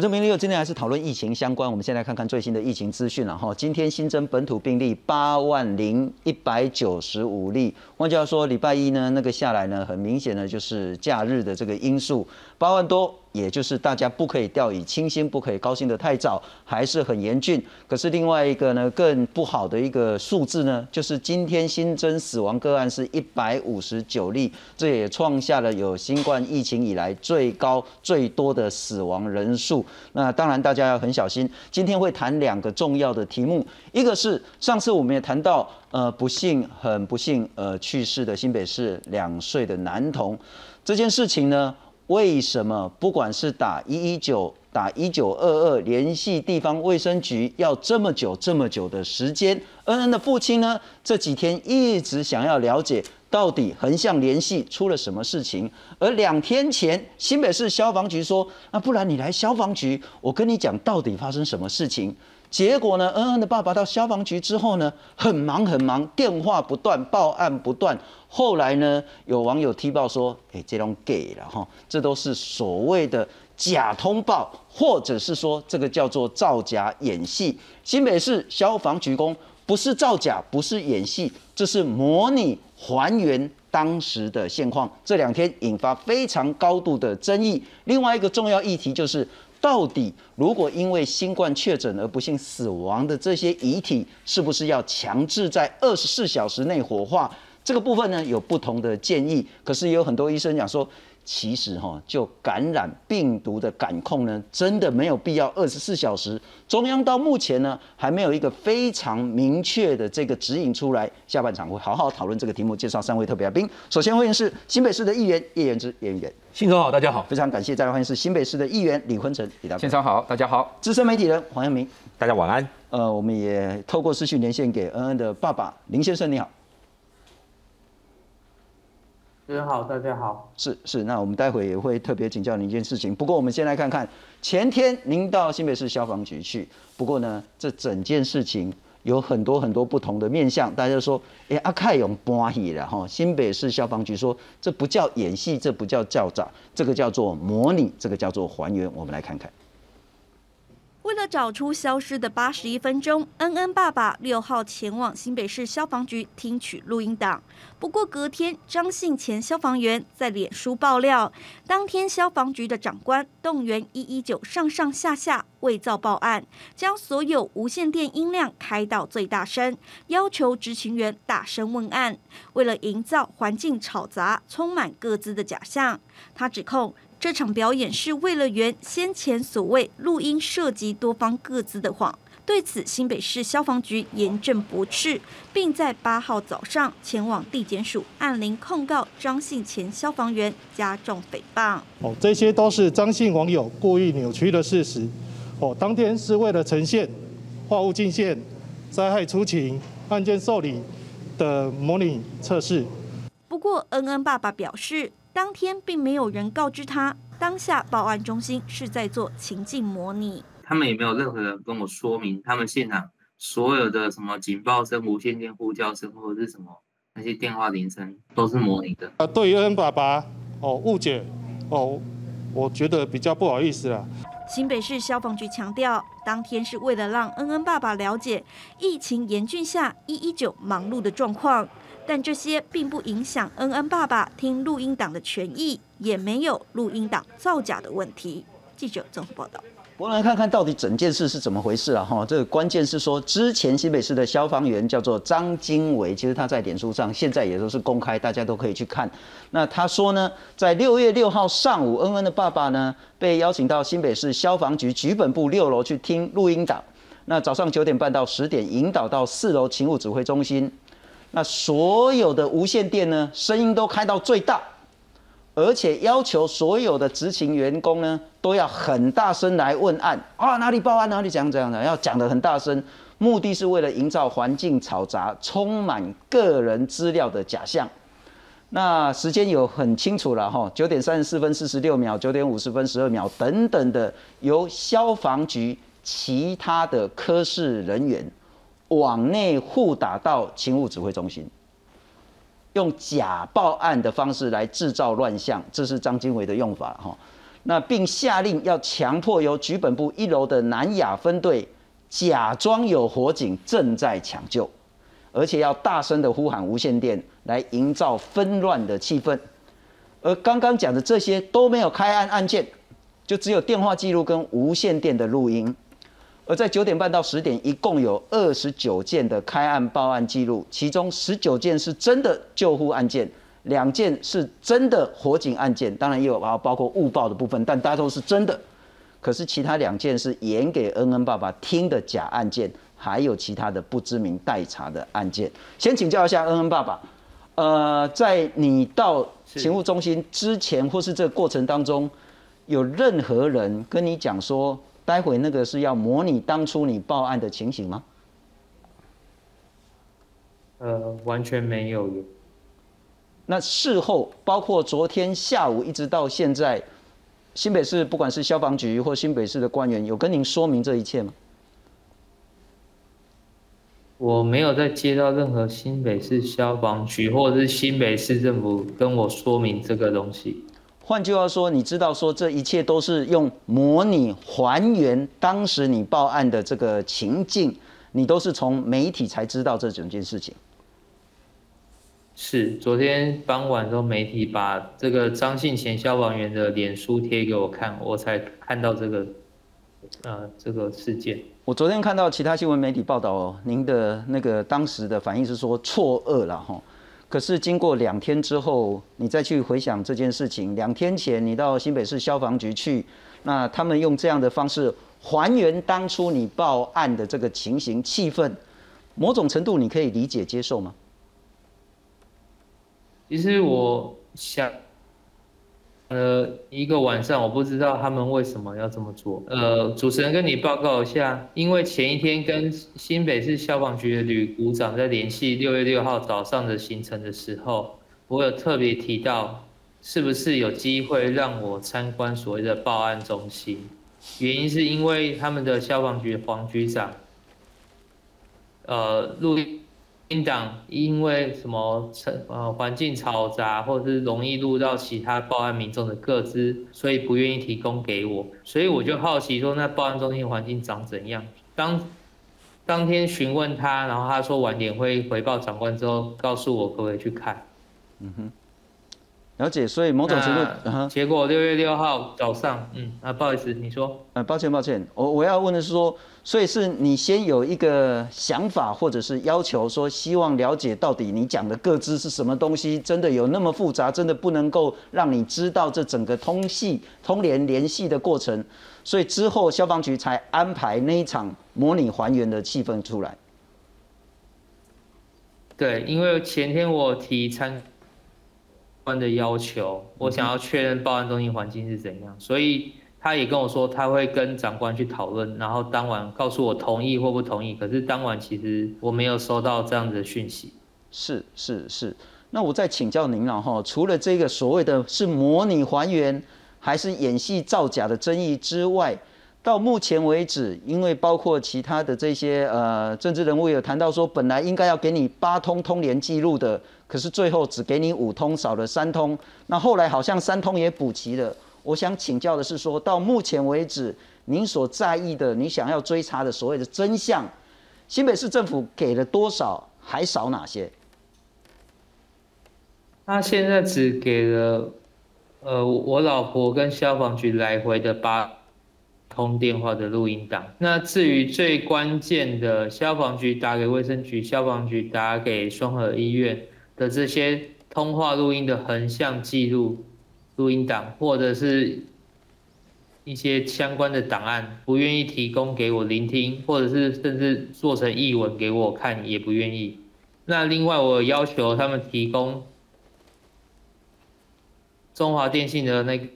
我这名六今天还是讨论疫情相关，我们先来看看最新的疫情资讯了哈。今天新增本土病例八万零一百九十五例，换句话说，礼拜一呢那个下来呢，很明显的就是假日的这个因素，八万多。也就是大家不可以掉以轻心，不可以高兴得太早，还是很严峻。可是另外一个呢，更不好的一个数字呢，就是今天新增死亡个案是一百五十九例，这也创下了有新冠疫情以来最高最多的死亡人数。那当然大家要很小心。今天会谈两个重要的题目，一个是上次我们也谈到，呃，不幸很不幸，呃，去世的新北市两岁的男童这件事情呢。为什么不管是打一一九、打一九二二联系地方卫生局要这么久、这么久的时间？恩恩的父亲呢？这几天一直想要了解到底横向联系出了什么事情。而两天前，新北市消防局说：“那不然你来消防局，我跟你讲到底发生什么事情。”结果呢？恩恩的爸爸到消防局之后呢，很忙很忙，电话不断，报案不断。后来呢，有网友踢爆说：“哎，这种给了哈，这都是所谓的假通报，或者是说这个叫做造假演戏。”新北市消防局工不是造假，不是演戏，这是模拟还原当时的现况。这两天引发非常高度的争议。另外一个重要议题就是。到底，如果因为新冠确诊而不幸死亡的这些遗体，是不是要强制在二十四小时内火化？这个部分呢，有不同的建议。可是也有很多医生讲说。其实哈，就感染病毒的感控呢，真的没有必要二十四小时。中央到目前呢，还没有一个非常明确的这个指引出来。下半场会好好讨论这个题目，介绍三位特别来宾。首先欢迎是新北市的议员叶元之叶员，新总好，大家好，非常感谢。再来欢迎是新北市的议员李坤城李大，现场好，大家好。资深媒体人黄阳明，大家晚安。呃，我们也透过视讯连线给恩恩的爸爸林先生，你好。大家好，大家好。是是，那我们待会也会特别请教您一件事情。不过我们先来看看前天您到新北市消防局去。不过呢，这整件事情有很多很多不同的面向。大家说，哎，阿凯勇搬戏了哈。新北市消防局说，这不叫演戏，这不叫叫诈，这个叫做模拟，这个叫做还原。我们来看看。为了找出消失的八十一分钟，恩恩爸爸六号前往新北市消防局听取录音档。不过隔天，张姓前消防员在脸书爆料，当天消防局的长官动员一一九上上下下伪造报案，将所有无线电音量开到最大声，要求执勤员大声问案。为了营造环境吵杂、充满各自的假象，他指控。这场表演是为了圆先前所谓录音涉及多方各自的谎。对此，新北市消防局严正驳斥，并在八号早上前往地检署按铃控告张姓前消防员加重诽谤。哦，这些都是张姓网友故意扭曲的事实。哦，当天是为了呈现化物进线、灾害出勤、案件受理的模拟测试。不过，恩恩爸爸表示。当天并没有人告知他，当下报案中心是在做情境模拟。他们也没有任何人跟我说明，他们现场所有的什么警报声、无线电呼叫声或者是什么那些电话铃声都是模拟的。啊，对于恩爸爸哦误解哦，我觉得比较不好意思了。新北市消防局强调，当天是为了让恩恩爸爸了解疫情严峻下一一九忙碌的状况。但这些并不影响恩恩爸爸听录音档的权益，也没有录音档造假的问题。记者综合报道。我们来看看到底整件事是怎么回事啊哈。这个关键是说，之前新北市的消防员叫做张经纬，其实他在脸书上现在也都是公开，大家都可以去看。那他说呢，在六月六号上午，恩恩的爸爸呢被邀请到新北市消防局局本部六楼去听录音档。那早上九点半到十点，引导到四楼勤务指挥中心。那所有的无线电呢，声音都开到最大，而且要求所有的执勤员工呢，都要很大声来问案啊，哪里报案，哪里讲讲的，要讲得很大声，目的是为了营造环境嘈杂、充满个人资料的假象。那时间有很清楚了哈，九点三十四分四十六秒，九点五十分十二秒等等的，由消防局其他的科室人员。往内互打到勤务指挥中心，用假报案的方式来制造乱象，这是张经纬的用法哈。那并下令要强迫由局本部一楼的南亚分队假装有火警正在抢救，而且要大声的呼喊无线电来营造纷乱的气氛。而刚刚讲的这些都没有开案案件，就只有电话记录跟无线电的录音。而在九点半到十点，一共有二十九件的开案报案记录，其中十九件是真的救护案件，两件是真的火警案件，当然也有包包括误报的部分，但大都是真的。可是其他两件是演给恩恩爸爸听的假案件，还有其他的不知名待查的案件。先请教一下恩恩爸爸，呃，在你到勤务中心之前或是这个过程当中，有任何人跟你讲说？待会那个是要模拟当初你报案的情形吗？呃，完全没有。那事后，包括昨天下午一直到现在，新北市不管是消防局或新北市的官员，有跟您说明这一切吗？我没有再接到任何新北市消防局或者是新北市政府跟我说明这个东西。换句话说，你知道说这一切都是用模拟还原当时你报案的这个情境，你都是从媒体才知道这整件事情。是昨天傍晚时候，媒体把这个张信前消防员的脸书贴给我看，我才看到这个呃这个事件。我昨天看到其他新闻媒体报道，哦您的那个当时的反应是说错愕了哈。可是经过两天之后，你再去回想这件事情，两天前你到新北市消防局去，那他们用这样的方式还原当初你报案的这个情形气氛，某种程度你可以理解接受吗？其实我想。呃，一个晚上我不知道他们为什么要这么做。呃，主持人跟你报告一下，因为前一天跟新北市消防局的吕股长在联系六月六号早上的行程的时候，我有特别提到，是不是有机会让我参观所谓的报案中心？原因是因为他们的消防局黄局长，呃，录音。音档因为什么呃环境嘈杂，或者是容易录到其他报案民众的个资，所以不愿意提供给我。所以我就好奇说，那报案中心环境长怎样？当当天询问他，然后他说晚点会回报长官之后，告诉我可不可以去看。嗯哼。了解，所以某种程度，结果六月六号早上，嗯啊，不好意思，你说，呃，抱歉抱歉，我我要问的是说，所以是你先有一个想法或者是要求，说希望了解到底你讲的各自是什么东西，真的有那么复杂，真的不能够让你知道这整个通系通联联系的过程，所以之后消防局才安排那一场模拟还原的气氛出来。对，因为前天我提参。官的要求，我想要确认报案中心环境是怎样，所以他也跟我说他会跟长官去讨论，然后当晚告诉我同意或不同意。可是当晚其实我没有收到这样子的讯息。是是是，那我再请教您了哈，除了这个所谓的是模拟还原还是演戏造假的争议之外，到目前为止，因为包括其他的这些呃政治人物有谈到说，本来应该要给你八通通联记录的。可是最后只给你五通，少了三通。那后来好像三通也补齐了。我想请教的是，说到目前为止，您所在意的、你想要追查的所谓的真相，新北市政府给了多少，还少哪些？他现在只给了，呃，我老婆跟消防局来回的八通电话的录音档。那至于最关键的，消防局打给卫生局，消防局打给双河医院。的这些通话录音的横向记录、录音档，或者是一些相关的档案，不愿意提供给我聆听，或者是甚至做成译文给我看，也不愿意。那另外，我要求他们提供中华电信的那个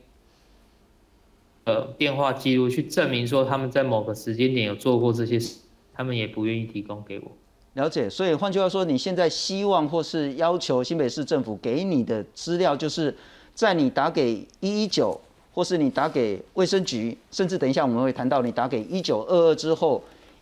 呃电话记录，去证明说他们在某个时间点有做过这些事，他们也不愿意提供给我。了解，所以换句话说，你现在希望或是要求新北市政府给你的资料，就是在你打给一一九，或是你打给卫生局，甚至等一下我们会谈到你打给一九二二之后，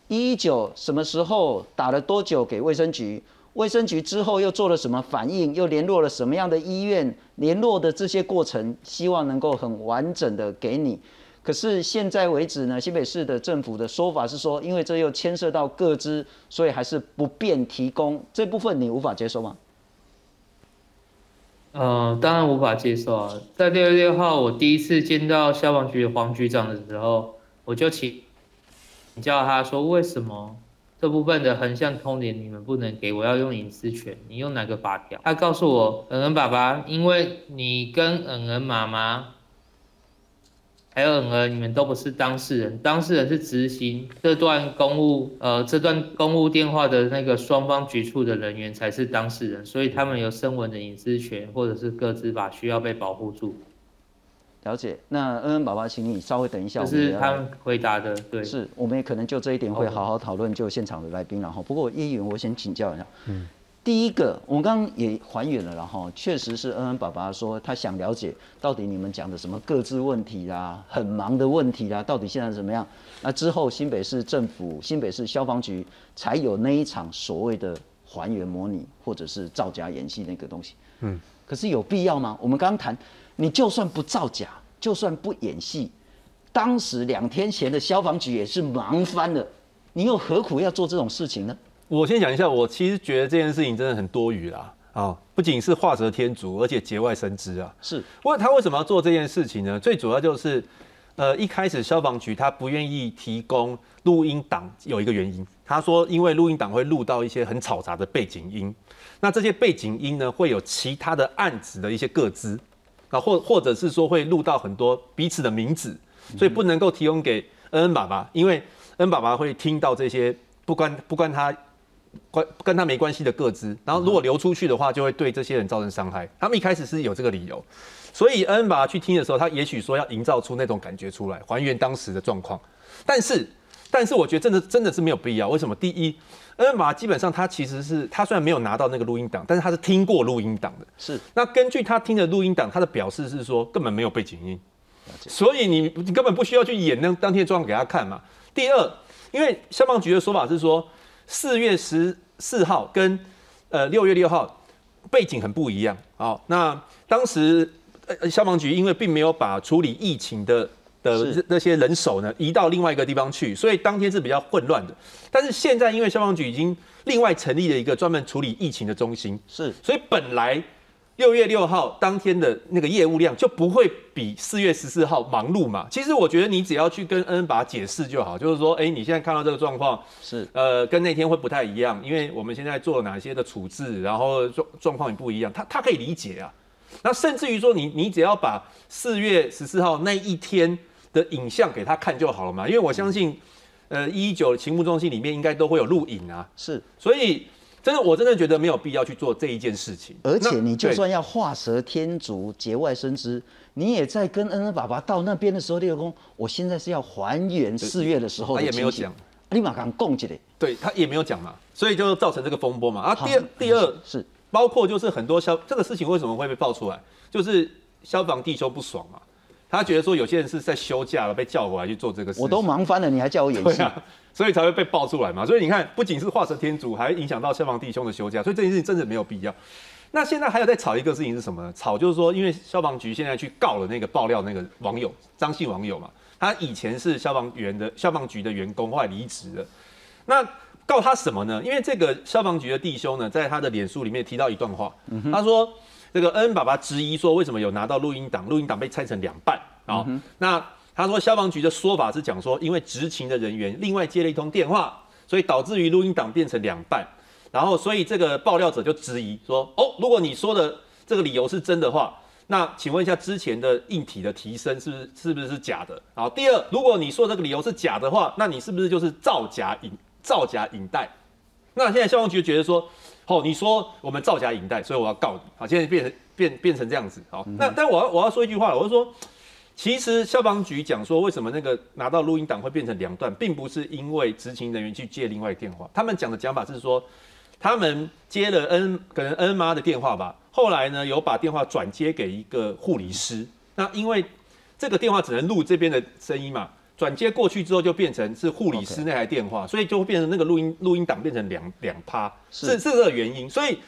一一九什么时候打了多久给卫生局，卫生局之后又做了什么反应？又联络了什么样的医院？联络的这些过程，希望能够很完整的给你。可是现在为止呢，新北市的政府的说法是说，因为这又牵涉到各资，所以还是不便提供这部分，你无法接受吗？嗯，当然无法接受啊！在六月六号，我第一次见到消防局黄局长的时候，我就请请教他说，为什么这部分的横向通联你们不能给我？要用隐私权，你用哪个法条？他告诉我，恩恩爸爸，因为你跟恩恩妈妈。还有呃，你们都不是当事人，当事人是执行这段公务，呃，这段公务电话的那个双方局处的人员才是当事人，所以他们有声纹的隐私权或者是各自法需要被保护住。了解，那恩恩宝宝，请你稍微等一下，这是他们回答的，对，是我们也可能就这一点会好好讨论，就现场的来宾然后，不过叶议员，我先请教一下，嗯。第一个，我们刚刚也还原了，然后确实是恩恩爸爸说他想了解到底你们讲的什么各自问题啦，很忙的问题啦，到底现在怎么样？那之后新北市政府、新北市消防局才有那一场所谓的还原模拟或者是造假演戏那个东西。嗯，可是有必要吗？我们刚刚谈，你就算不造假，就算不演戏，当时两天前的消防局也是忙翻了，你又何苦要做这种事情呢？我先讲一下，我其实觉得这件事情真的很多余啦啊！不仅是画蛇添足，而且节外生枝啊。是，问他为什么要做这件事情呢？最主要就是，呃，一开始消防局他不愿意提供录音档，有一个原因，他说因为录音档会录到一些很嘈杂的背景音，那这些背景音呢会有其他的案子的一些个资啊，或或者是说会录到很多彼此的名字，所以不能够提供给恩恩爸爸，因为恩爸爸会听到这些不关不关他。关跟他没关系的各资，然后如果流出去的话，就会对这些人造成伤害。他们一开始是有这个理由，所以恩恩把他去听的时候，他也许说要营造出那种感觉出来，还原当时的状况。但是，但是我觉得真的真的是没有必要。为什么？第一，恩恩把基本上他其实是他虽然没有拿到那个录音档，但是他是听过录音档的。是。那根据他听的录音档，他的表示是说根本没有背景音，所以你你根本不需要去演那当天的状况给他看嘛。第二，因为消防局的说法是说。四月十四号跟呃六月六号背景很不一样啊。那当时呃消防局因为并没有把处理疫情的的那些人手呢移到另外一个地方去，所以当天是比较混乱的。但是现在因为消防局已经另外成立了一个专门处理疫情的中心，是，所以本来。六月六号当天的那个业务量就不会比四月十四号忙碌嘛？其实我觉得你只要去跟恩恩把解释就好，就是说，哎，你现在看到这个状况是呃跟那天会不太一样，因为我们现在做了哪些的处置，然后状状况也不一样，他他可以理解啊。那甚至于说，你你只要把四月十四号那一天的影像给他看就好了嘛，因为我相信，呃，一九勤务中心里面应该都会有录影啊，是，所以。真的，我真的觉得没有必要去做这一件事情。而且你就算要画蛇添足、节外生枝，你也在跟恩恩爸爸到那边的时候，列公，我现在是要还原四月的时候。他也没有讲，立马敢供起来。对他也没有讲嘛，所以就造成这个风波嘛。啊，第二，第二是包括就是很多消这个事情为什么会被爆出来，就是消防弟兄不爽嘛。他觉得说有些人是在休假了，被叫回来去做这个事。我都忙翻了，你还叫我演戏，所以才会被爆出来嘛。所以你看，不仅是画蛇添足，还影响到消防弟兄的休假，所以这件事情真的没有必要。那现在还有在吵一个事情是什么呢？吵就是说，因为消防局现在去告了那个爆料那个网友张姓网友嘛，他以前是消防员的消防局的员工，后来离职了。那告他什么呢？因为这个消防局的弟兄呢，在他的脸书里面提到一段话，他说。这个恩爸爸质疑说，为什么有拿到录音档？录音档被拆成两半啊？那他说消防局的说法是讲说，因为执勤的人员另外接了一通电话，所以导致于录音档变成两半。然后，所以这个爆料者就质疑说，哦，如果你说的这个理由是真的话，那请问一下之前的硬体的提升是不是是不是是假的？好第二，如果你说这个理由是假的话，那你是不是就是造假引造假引带？那现在消防局觉得说。哦，你说我们造假影带，所以我要告你。好，现在变成变变成这样子。好，那但我要我要说一句话，我就说，其实消防局讲说为什么那个拿到录音档会变成两段，并不是因为执勤人员去接另外电话，他们讲的讲法是说，他们接了恩可能恩妈的电话吧，后来呢有把电话转接给一个护理师，那因为这个电话只能录这边的声音嘛，转接过去之后就变成是护理师那台电话，所以就会变成那个录音录音档变成两两趴，是是是这个原因。所以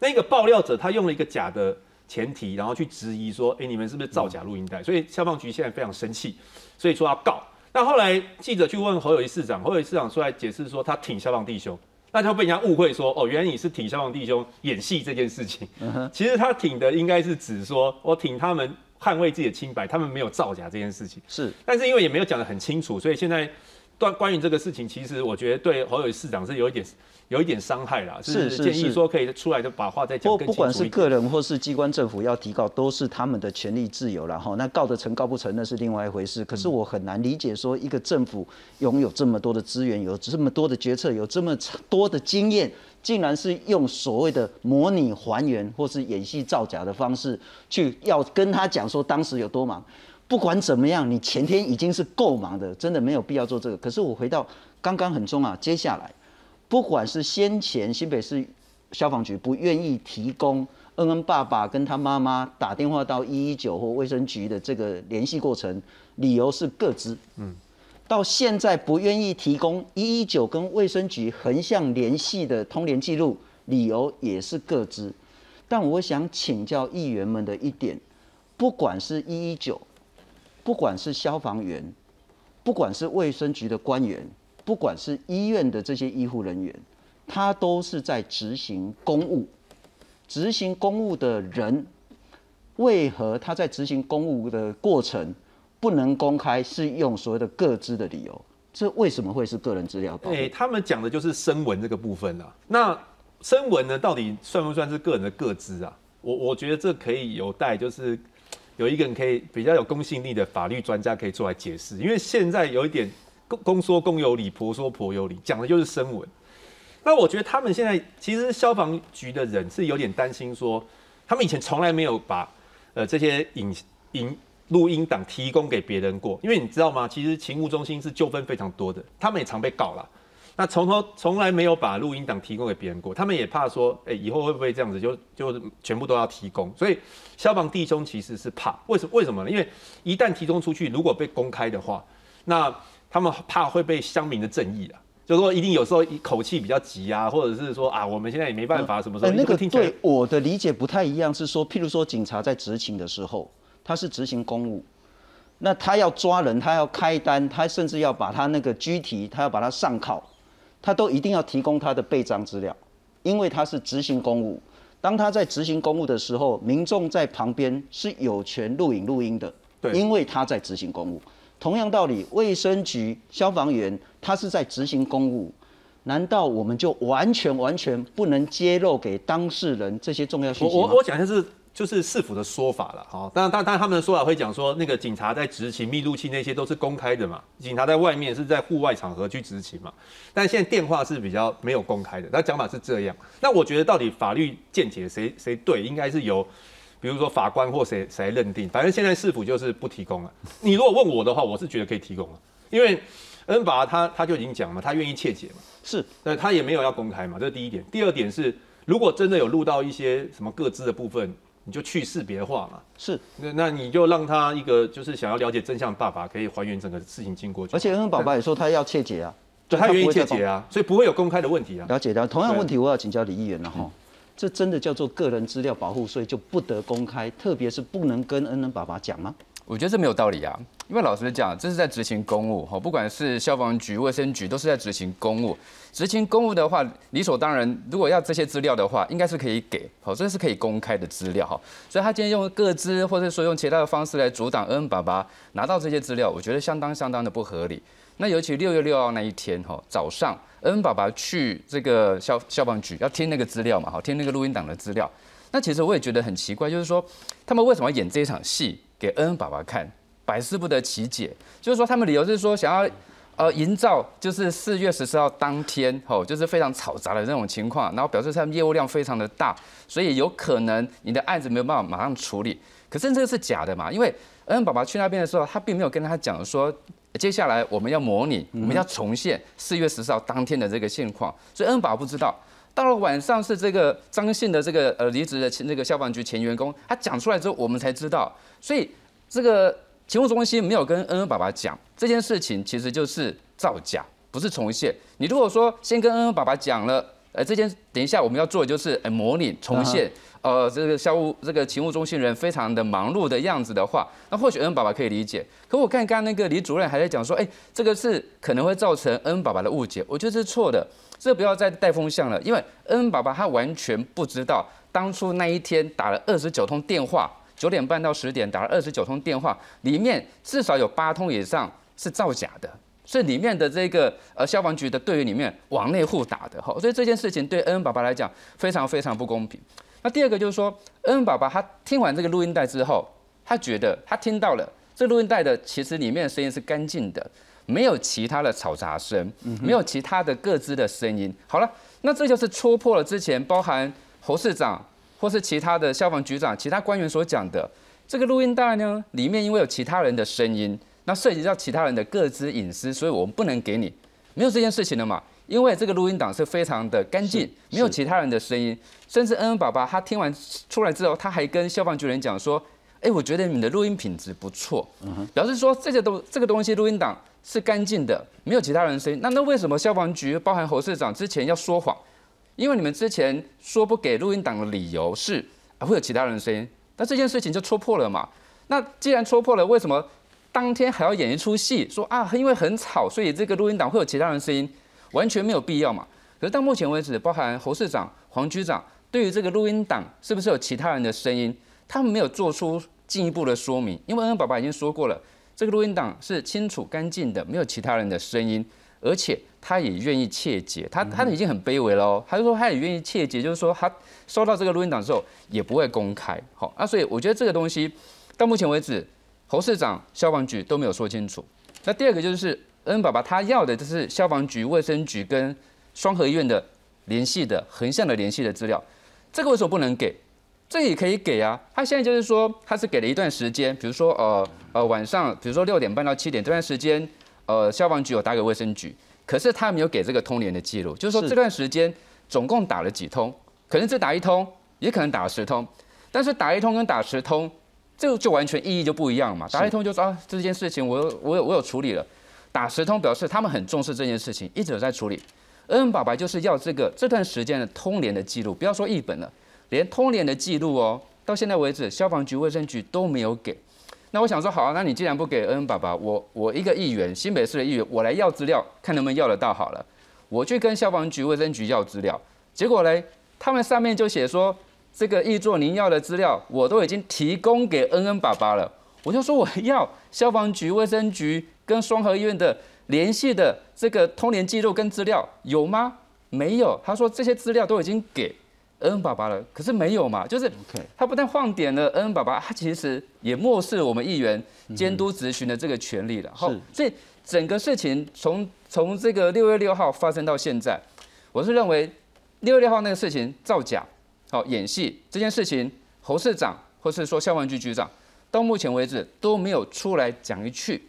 那个爆料者他用了一个假的前提，然后去质疑说，哎、你们是不是造假录音带？所以消防局现在非常生气，所以说要告。那后来记者去问侯友谊市长，侯友谊市长出来解释说他挺消防弟兄，那就被人家误会说，哦，原来你是挺消防弟兄演戏这件事情。其实他挺的应该是指说，我挺他们捍卫自己的清白，他们没有造假这件事情。是但是因为也没有讲得很清楚，所以现在关关于这个事情，其实我觉得对侯友宜市长是有一点有一点伤害啦，是是是建议说可以出来就把话再讲不不。管是个人或是机关政府要提告，都是他们的权利自由了哈。那告得成告不成那是另外一回事。可是我很难理解说，一个政府拥有这么多的资源，有这么多的决策，有这么多的经验，竟然是用所谓的模拟还原或是演戏造假的方式，去要跟他讲说当时有多忙。不管怎么样，你前天已经是够忙的，真的没有必要做这个。可是我回到刚刚很重啊，接下来不管是先前新北市消防局不愿意提供恩恩爸爸跟他妈妈打电话到一一九或卫生局的这个联系过程，理由是各自。嗯，到现在不愿意提供一一九跟卫生局横向联系的通联记录，理由也是各自。但我想请教议员们的一点，不管是一一九，不管是消防员，不管是卫生局的官员，不管是医院的这些医护人员，他都是在执行公务。执行公务的人，为何他在执行公务的过程不能公开？是用所谓的各资的理由？这为什么会是个人资料保护？哎、他们讲的就是声纹这个部分啊。那声纹呢，到底算不算是个人的个资啊？我我觉得这可以有待就是有一个人可以比较有公信力的法律专家可以出来解释，因为现在有一点公公说公有理，婆说婆有理，讲的就是声纹。那我觉得他们现在其实消防局的人是有点担心说，他们以前从来没有把呃这些影影录音档提供给别人过，因为你知道吗？其实勤务中心是纠纷非常多的，他们也常被告了。那从头从来没有把录音档提供给别人过，他们也怕说，哎、以后会不会这样子就就全部都要提供？所以消防弟兄其实是怕，为什么为什么呢？因为一旦提供出去，如果被公开的话，那他们怕会被乡民的正义啊，就是说一定有时候一口气比较急啊，或者是说啊，我们现在也没办法，什么时候、呃那个对我的理解不太一样，是说，譬如说警察在执勤的时候，他是执行公务，那他要抓人，他要开单，他甚至要把他那个拘提，他要把他上铐，他都一定要提供他的备章资料，因为他是执行公务。当他在执行公务的时候，民众在旁边是有权录影录音的，对因为他在执行公务。同样道理，卫生局消防员他是在执行公务，难道我们就完全完全不能揭露给当事人这些重要信息吗？我我我讲的是就是市府的说法了，哈，当然当然当然他们的说法会讲说那个警察在执勤密录器那些都是公开的嘛，警察在外面是在户外场合去执勤嘛，但现在电话是比较没有公开的，他讲法是这样。那我觉得到底法律见解谁谁对，应该是由。比如说法官或谁谁来认定，反正现在市府就是不提供了。你如果问我的话，我是觉得可以提供了，因为恩法他他就已经讲嘛，他愿意切解嘛，是那他也没有要公开嘛，这是第一点。第二点是，如果真的有录到一些什么各自的部分，你就去识别化嘛。是，那那你就让他一个就是想要了解真相的爸爸，可以还原整个事情经过就好。而且恩恩宝宝也说他要切解啊，对他愿意切解啊，所以不会有公开的问题啊。了解的。同样对问题，我要请教李议员了哈。这真的叫做个人资料保护，所以就不得公开，特别是不能跟恩恩爸爸讲吗？我觉得这没有道理啊，因为老实讲，这是在执行公务哈，不管是消防局、卫生局，都是在执行公务。执行公务的话，理所当然，如果要这些资料的话，应该是可以给，好，这是可以公开的资料哈。所以他今天用各资，或者说用其他的方式来阻挡恩恩爸爸拿到这些资料，我觉得相当相当的不合理。那尤其六月六号那一天哈，早上恩恩爸爸去这个消消防局要听那个资料嘛，好，听那个录音档的资料。那其实我也觉得很奇怪，就是说他们为什么要演这一场戏给恩恩爸爸看，百思不得其解。就是说他们理由是说想要呃营造就是四月十四号当天吼，就是非常嘈杂的那种情况，然后表示他们业务量非常的大，所以有可能你的案子没有办法马上处理。可是这个是假的嘛？因为恩恩爸爸去那边的时候，他并没有跟他讲说。接下来我们要模拟，我们要重现四月十四号当天的这个现况，所以恩爸爸不知道。到了晚上是这个张姓的这个呃离职的前那个消防局前员工，他讲出来之后，我们才知道。所以这个勤务中心没有跟恩恩爸爸讲这件事情，其实就是造假，不是重现。你如果说先跟恩恩爸爸讲了，呃，这件等一下我们要做的就是呃模拟重现，呃，这个校务这个勤务中心人非常的忙碌的样子的话，那或许恩恩爸爸可以理解。可我看刚刚那个李主任还在讲说，哎，这个是可能会造成恩恩爸爸的误解，我觉得是错的，这不要再带风向了，因为恩恩爸爸他完全不知道当初那一天打了二十九通电话。九点半到十点打了二十九通电话，里面至少有八通以上是造假的，是里面的这个呃消防局的队员里面往内户打的哈，所以这件事情对恩恩爸爸来讲非常非常不公平。那第二个就是说，恩恩爸爸他听完这个录音带之后，他觉得他听到了这录音带的其实里面的声音是干净的，没有其他的嘈杂声，没有其他的各自的声音。好了，那这就是戳破了之前包含侯市长。或是其他的消防局长、其他官员所讲的这个录音带呢，里面因为有其他人的声音，那涉及到其他人的各自隐私，所以我们不能给你，没有这件事情的嘛。因为这个录音档是非常的干净，没有其他人的声音，甚至恩恩爸爸他听完出来之后，他还跟消防局人讲说：“哎，我觉得你的录音品质不错，表示说这些东这个东西录音档是干净的，没有其他人的声音。那那为什么消防局包含侯市长之前要说谎？”因为你们之前说不给录音档的理由是会有其他人的声音，那这件事情就戳破了嘛？那既然戳破了，为什么当天还要演一出戏？说啊，因为很吵，所以这个录音档会有其他人的声音，完全没有必要嘛？可是到目前为止，包含侯市长、黄局长对于这个录音档是不是有其他人的声音，他们没有做出进一步的说明。因为恩恩爸爸已经说过了，这个录音档是清楚干净的，没有其他人的声音，而且。他也愿意切结，他他已经很卑微了哦。他就说他也愿意切结，就是说他收到这个录音档之后也不会公开。好，那所以我觉得这个东西到目前为止，侯市长、消防局都没有说清楚。那第二个就是恩爸爸他要的就是消防局、卫生局跟双河医院的联系的横向的联系的资料，这个为什么不能给？这个也可以给啊。他现在就是说他是给了一段时间，比如说呃呃晚上，比如说六点半到七点这段时间，呃消防局有打给卫生局。可是他没有给这个通联的记录，就是说这段时间总共打了几通，可能只打一通，也可能打了十通，但是打一通跟打十通，这个就完全意义就不一样嘛。打一通就说啊这件事情我我有我有处理了，打十通表示他们很重视这件事情，一直有在处理。恩恩爸爸就是要这个这段时间的通联的记录，不要说一本了，连通联的记录哦，到现在为止消防局、卫生局都没有给。那我想说，好啊，那你既然不给恩恩爸爸，我我一个议员，新北市的议员，我来要资料，看能不能要得到好了。我去跟消防局、卫生局要资料，结果嘞，他们上面就写说，这个议座您要的资料，我都已经提供给恩恩爸爸了。我就说我要消防局、卫生局跟双河医院的联系的这个通联记录跟资料有吗？没有。他说这些资料都已经给。恩恩爸爸了，可是没有嘛？就是他不但放点了恩恩爸爸，他其实也漠视我们议员监督执行的这个权利了。好，所以整个事情从从这个六月六号发生到现在，我是认为六月六号那个事情造假、好演戏这件事情，侯市长或是说消防局局长到目前为止都没有出来讲一句，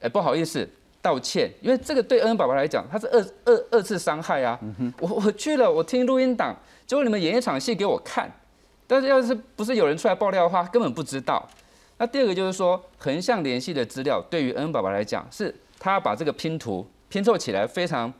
哎，不好意思。道歉，因为这个对恩恩爸爸来讲，他是二二二次伤害啊。我我去了，我听录音档，结果你们演一场戏给我看，但是要是不是有人出来爆料的话，根本不知道。那第二个就是说，横向联系的资料，对于恩恩爸爸来讲，是他把这个拼图拼凑起来非常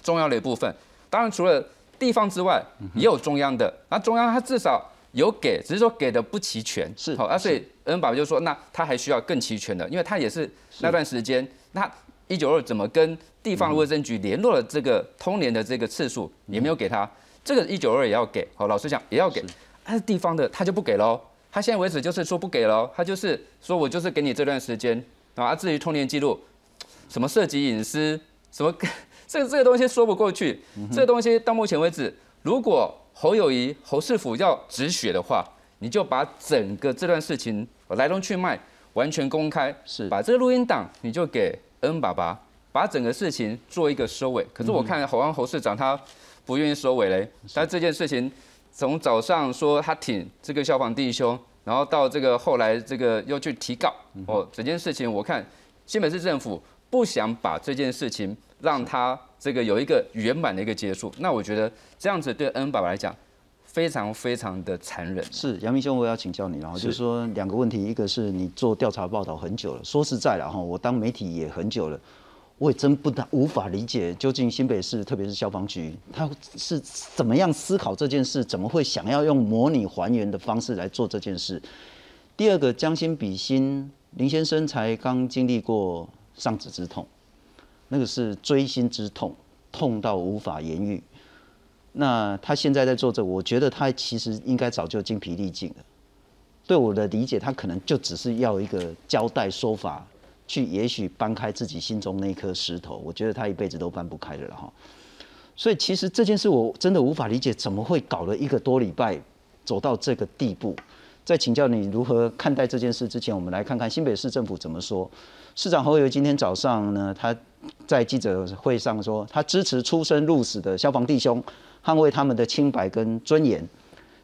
重要的一部分。当然，除了地方之外，也有中央的。那中央他至少有给，只是说给的不齐全。是好，啊，所以恩恩爸爸就说，那他还需要更齐全的，因为他也是那段时间那。一九二怎么跟地方的卫生局联络了？这个通联的这个次数也没有给他，这个一九二也要给。好，老实讲也要给，但是地方的他就不给喽。他现在为止就是说不给喽，他就是说我就是给你这段时间啊。至于通联记录，什么涉及隐私，什么 这个这个东西说不过去。这个东西到目前为止，如果侯友谊侯世府要止血的话，你就把整个这段事情来龙去脉完全公开，是把这个录音档你就给。恩爸爸把整个事情做一个收尾，可是我看侯安侯市长他不愿意收尾嘞。但这件事情从早上说他挺这个消防弟兄，然后到这个后来这个又去提告，哦，整件事情我看新北市政府不想把这件事情让他这个有一个圆满的一个结束。那我觉得这样子对恩爸爸来讲非常非常的残忍。是杨明兄，我要请教你，然后就是说两个问题，一个是你做调查报道很久了，说实在了哈，我当媒体也很久了，我也真不大无法理解究竟新北市特别是消防局，他是怎么样思考这件事，怎么会想要用模拟还原的方式来做这件事？第二个将心比心，林先生才刚经历过丧子之痛，那个是锥心之痛，痛到无法言喻。那他现在在做这，我觉得他其实应该早就精疲力尽了。对我的理解，他可能就只是要一个交代说法，去也许搬开自己心中那颗石头。我觉得他一辈子都搬不开的了哈。所以其实这件事我真的无法理解，怎么会搞了一个多礼拜走到这个地步？在请教你如何看待这件事之前，我们来看看新北市政府怎么说。市长侯友今天早上呢，他在记者会上说，他支持出生入死的消防弟兄。捍卫他们的清白跟尊严。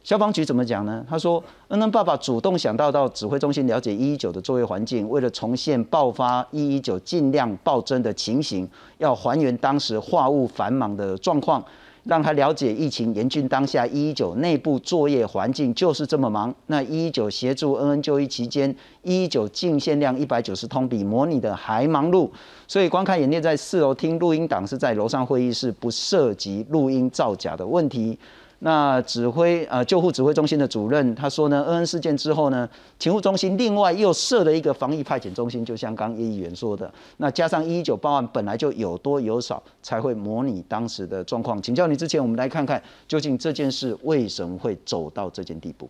消防局怎么讲呢？他说：“恩恩爸爸主动想到到指挥中心了解一一九的作业环境，为了重现爆发一一九尽量暴增的情形，要还原当时话务繁忙的状况，让他了解疫情严峻当下一一九内部作业环境就是这么忙。那一一九协助 N N 就医期间，一一九净限量一百九十通，比模拟的还忙碌。”所以观看演练在四楼听录音档是在楼上会议室，不涉及录音造假的问题。那指挥呃救护指挥中心的主任他说呢，恩恩事件之后呢，勤务中心另外又设了一个防疫派遣中心，就像刚叶议员说的，那加上一一九报案本来就有多有少，才会模拟当时的状况。请教你之前，我们来看看究竟这件事为什么会走到这件地步。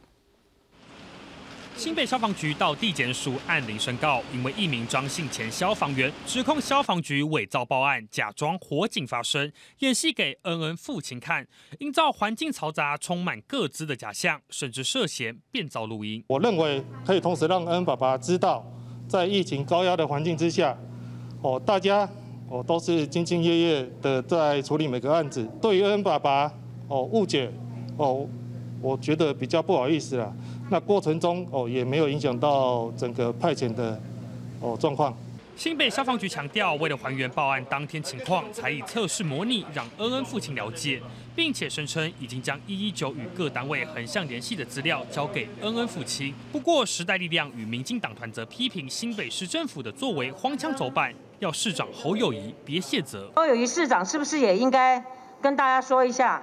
新北消防局到地检署按铃申告，因为一名张姓前消防员指控消防局伪造报案，假装火警发生，演戏给恩恩父亲看，营造环境嘈杂、充满各自的假象，甚至涉嫌变造录音。我认为可以同时让恩恩爸爸知道，在疫情高压的环境之下，哦，大家哦都是兢兢业业的在处理每个案子。对于恩恩爸爸哦误解哦，我觉得比较不好意思了。那过程中哦，也没有影响到整个派遣的哦状况。新北消防局强调，为了还原报案当天情况，才以测试模拟让恩恩父亲了解，并且声称已经将一一九与各单位横向联系的资料交给恩恩父亲。不过，时代力量与民进党团则批评新北市政府的作为荒腔走板，要市长侯友谊别卸责。侯友谊市长是不是也应该跟大家说一下，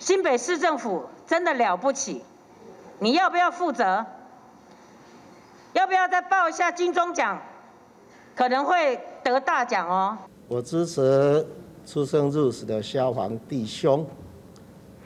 新北市政府真的了不起？你要不要负责？要不要再报一下金钟奖？可能会得大奖哦。我支持出生入死的消防弟兄，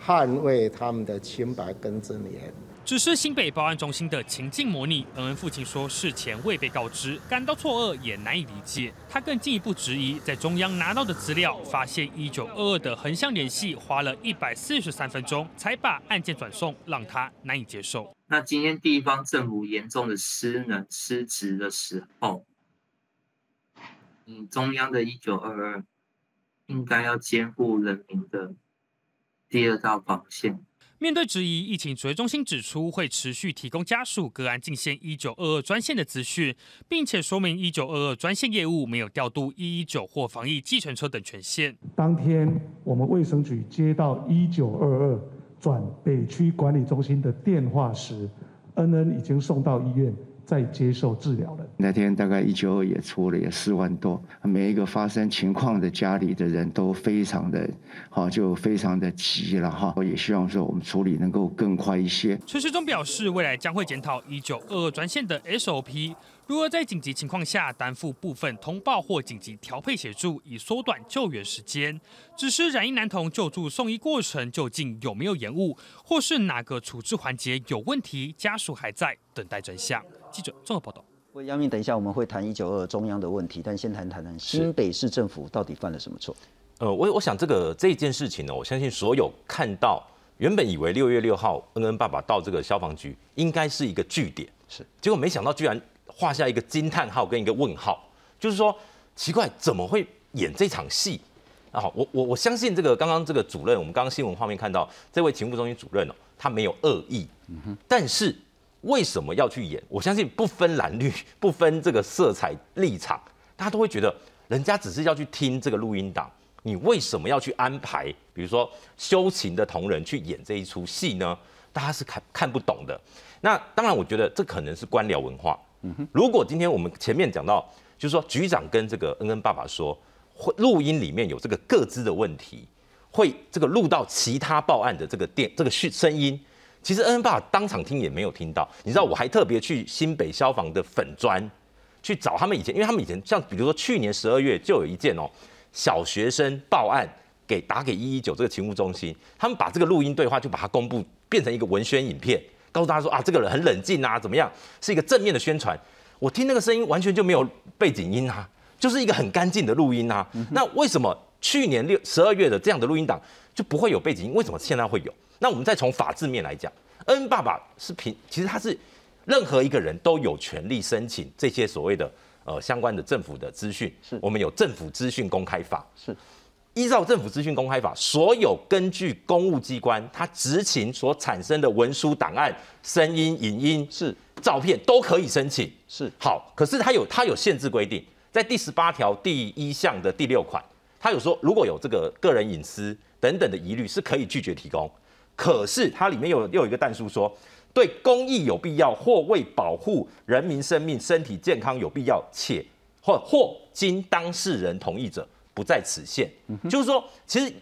捍卫他们的清白跟尊严。只是新北报案中心的情境模拟，恩恩父亲说事前未被告知，感到错愕也难以理解。他更进一步质疑，在中央拿到的资料，发现一九二二的横向联系花了一百四十三分钟才把案件转送，让他难以接受。那今天地方政府严重的失能失职的时候，你中央的一九二二应该要兼顾人民的第二道防线。面对质疑，疫情指挥中心指出会持续提供家属个案进线一九二二专线的资讯，并且说明一九二二专线业务没有调度一一九或防疫计程车等权限。当天我们卫生局接到一九二二转北区管理中心的电话时，恩恩已经送到医院。在接受治疗了。那天大概一九二也出了也四万多，每一个发生情况的家里的人都非常的，好就非常的急了哈。我也希望说我们处理能够更快一些。陈时中表示，未来将会检讨一九二二专线的 SOP。如何在紧急情况下担负部分通报或紧急调配协助，以缩短救援时间？只是染疫男童救助送医过程究竟有没有延误，或是哪个处置环节有问题？家属还在等待真相。记者综合报道。魏央明，等一下我们会谈一九二中央的问题，但先谈谈谈新北市政府到底犯了什么错？呃，我我想这个这件事情呢，我相信所有看到原本以为六月六号恩恩爸爸到这个消防局应该是一个据点，是结果没想到居然。画下一个惊叹号跟一个问号，就是说奇怪怎么会演这场戏啊？我我我相信这个刚刚这个主任，我们刚刚新闻画面看到这位勤务中心主任哦，他没有恶意，嗯但是为什么要去演？我相信不分蓝绿，不分这个色彩立场，大家都会觉得人家只是要去听这个录音档，你为什么要去安排，比如说修琴的同仁去演这一出戏呢？大家是看看不懂的。那当然，我觉得这可能是官僚文化。如果今天我们前面讲到，就是说局长跟这个恩恩爸爸说，会录音里面有这个各自的问题，会这个录到其他报案的这个电这个讯声音。其实恩恩爸爸当场听也没有听到。你知道，我还特别去新北消防的粉砖去找他们以前，因为他们以前像比如说去年十二月就有一件哦，小学生报案给打给一一九这个勤务中心，他们把这个录音对话就把它公布变成一个文宣影片。告诉大家说啊，这个人很冷静啊，怎么样？是一个正面的宣传。我听那个声音完全就没有背景音啊，就是一个很干净的录音啊。那为什么去年六十二月的这样的录音档就不会有背景音？为什么现在会有？那我们再从法制面来讲，恩爸爸是平，其实他是任何一个人都有权利申请这些所谓的呃相关的政府的资讯。是我们有政府资讯公开法。是。依照政府资讯公开法，所有根据公务机关他执勤所产生的文书档案、声音、影音、是照片都可以申请。是好，可是它有它有限制规定，在第十八条第一项的第六款，它有说如果有这个个人隐私等等的疑虑，是可以拒绝提供。可是它里面有又有一个弹书说，对公益有必要或为保护人民生命、身体健康有必要，且或或经当事人同意者。不在此限，就是说，其实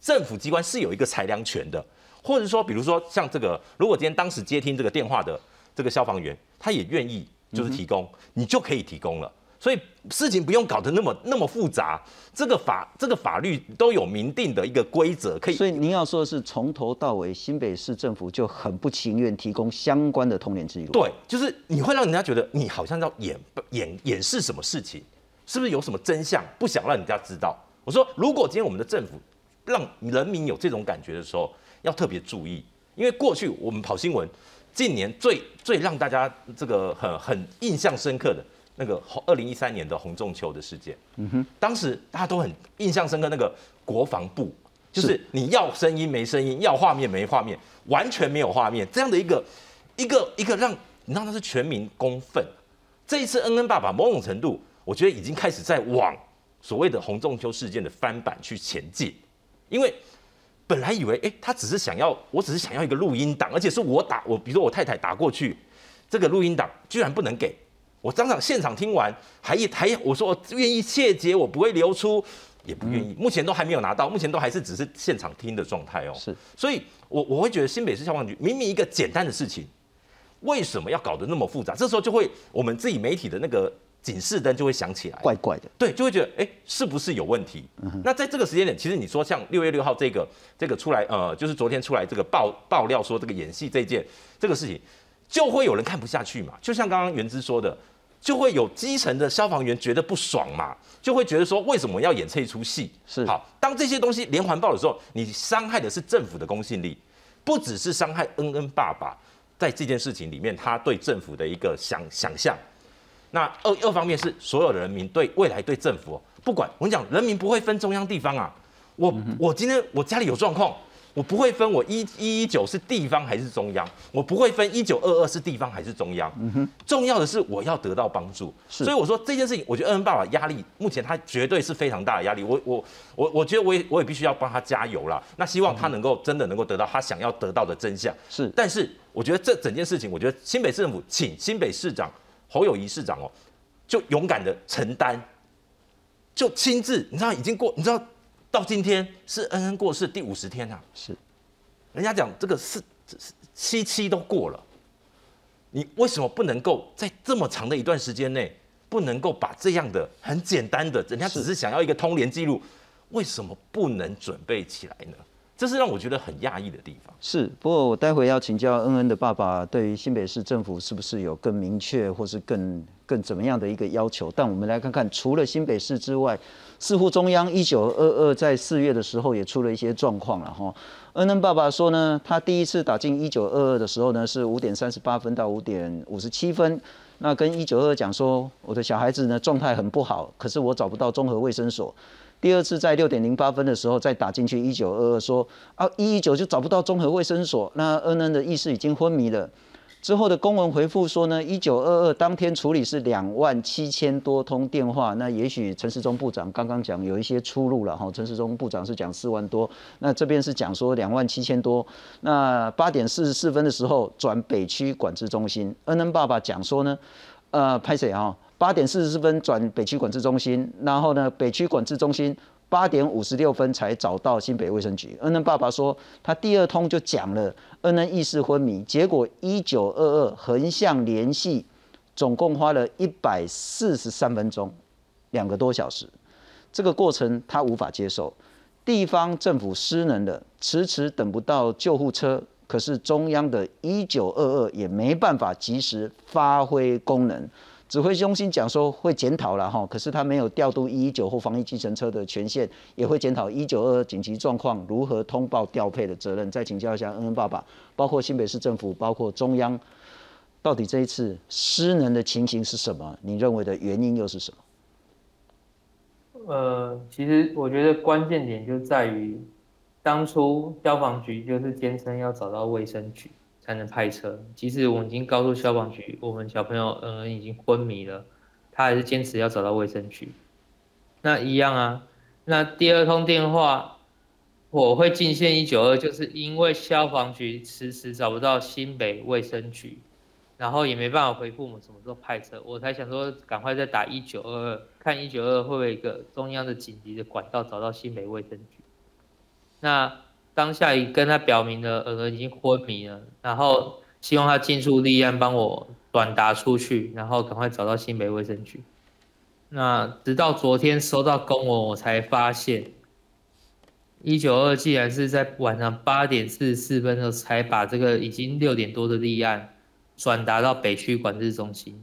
政府机关是有一个裁量权的，或者说，比如说像这个，如果今天当时接听这个电话的这个消防员，他也愿意就是提供，你就可以提供了。所以事情不用搞得那么那么复杂，这个法这个法律都有明定的一个规则，可以。所以您要说的是，从头到尾，新北市政府就很不情愿提供相关的通联记录。对，就是你会让人家觉得你好像要掩掩掩饰什么事情。是不是有什么真相不想让人家知道？我说，如果今天我们的政府让人民有这种感觉的时候，要特别注意，因为过去我们跑新闻，近年最最让大家这个很很印象深刻的那个二零一三年的洪仲秋的事件，嗯哼，当时大家都很印象深刻，那个国防部就是你要声音没声音，要画面没画面，完全没有画面，这样的一个一个一个让你让他是全民公愤。这一次恩恩爸爸某种程度。我觉得已经开始在往所谓的洪仲秋事件的翻版去前进，因为本来以为，哎，他只是想要，我只是想要一个录音档，而且是我打我，比如说我太太打过去，这个录音档居然不能给我当场现场听完，还一还我说我愿意切结，我不会流出，也不愿意，目前都还没有拿到，目前都还是只是现场听的状态哦。是，所以我我会觉得新北市消防局明明一个简单的事情，为什么要搞得那么复杂？这时候就会我们自己媒体的那个。警示灯就会响起来，怪怪的，对，就会觉得，哎，是不是有问题？那在这个时间点，其实你说像六月六号这个这个出来，呃，就是昨天出来这个爆爆料说这个演戏这件这个事情，就会有人看不下去嘛。就像刚刚袁之说的，就会有基层的消防员觉得不爽嘛，就会觉得说，为什么要演这一出戏？是好，当这些东西连环爆的时候，你伤害的是政府的公信力，不只是伤害恩恩爸爸在这件事情里面他对政府的一个想想象。那二二方面是所有的人民对未来对政府，不管我跟你讲，人民不会分中央地方啊。我我今天我家里有状况，我不会分我一一一九是地方还是中央，我不会分一九二二是地方还是中央。重要的是我要得到帮助。所以我说这件事情，我觉得恩恩爸爸压力目前他绝对是非常大的压力。我我我我觉得我也我也必须要帮他加油了。那希望他能够真的能够得到他想要得到的真相。是，但是我觉得这整件事情，我觉得新北市政府请新北市长。侯友谊市长哦，就勇敢的承担，就亲自，你知道已经过，你知道到今天是恩恩过世第五十天啊，是，人家讲这个是七七都过了，你为什么不能够在这么长的一段时间内，不能够把这样的很简单的，人家只是。想要一个通联记录，为什么不能准备起来呢？这是让我觉得很讶异的地方。是，不过我待会要请教恩恩的爸爸，对于新北市政府是不是有更明确或是更更怎么样的一个要求？但我们来看看，除了新北市之外，似乎中央一九二二在四月的时候也出了一些状况了哈。恩恩爸爸说呢，他第一次打进一九二二的时候呢，是五点三十八分到五点五十七分，那跟一九二讲说，我的小孩子呢状态很不好，可是我找不到综合卫生所。第二次在六点零八分的时候再打进去一九二二，说啊一一九就找不到综合卫生所，那恩恩的意识已经昏迷了。之后的公文回复说呢，一九二二当天处理是两万七千多通电话，那也许陈时中部长刚刚讲有一些出入了哈，陈时中部长是讲四万多，那这边是讲说两万七千多，那八点四十四分的时候转北区管制中心，恩恩爸爸讲说呢，呃，拍谁啊？八点四十四分转北区管制中心，然后呢，北区管制中心。八点五十六分才找到新北卫生局。恩恩爸爸说，他第二通就讲了，恩恩意识昏迷，结果一九二二横向联系，总共花了一百四十三分钟，两个多小时。这个过程他无法接受，地方政府失能了，迟迟等不到救护车，可是中央的一九二二也没办法及时发挥功能。指挥中心讲说会检讨了哈，可是他没有调度一一九或防疫计程车的权限，也会检讨一九二二紧急状况如何通报调配的责任。再请教一下恩恩爸爸，包括新北市政府，包括中央，到底这一次失能的情形是什么？你认为的原因又是什么？呃，其实我觉得关键点就在于，当初消防局就是坚称要找到卫生局。才能派车。即使我已经告诉消防局，我们小朋友嗯已经昏迷了，他还是坚持要找到卫生局。那一样啊。那第二通电话，我会进线一九二，就是因为消防局迟迟找不到新北卫生局，然后也没办法回复我们什么时候派车，我才想说赶快再打一九二二，看一九二二会不会一个中央的紧急的管道找到新北卫生局。那。当下已跟他表明了，儿已经昏迷了，然后希望他尽速立案，帮我转达出去，然后赶快找到新北卫生局。那直到昨天收到公文，我才发现，一九二既然是在晚上八点四十四分的时候才把这个已经六点多的立案转达到北区管制中心。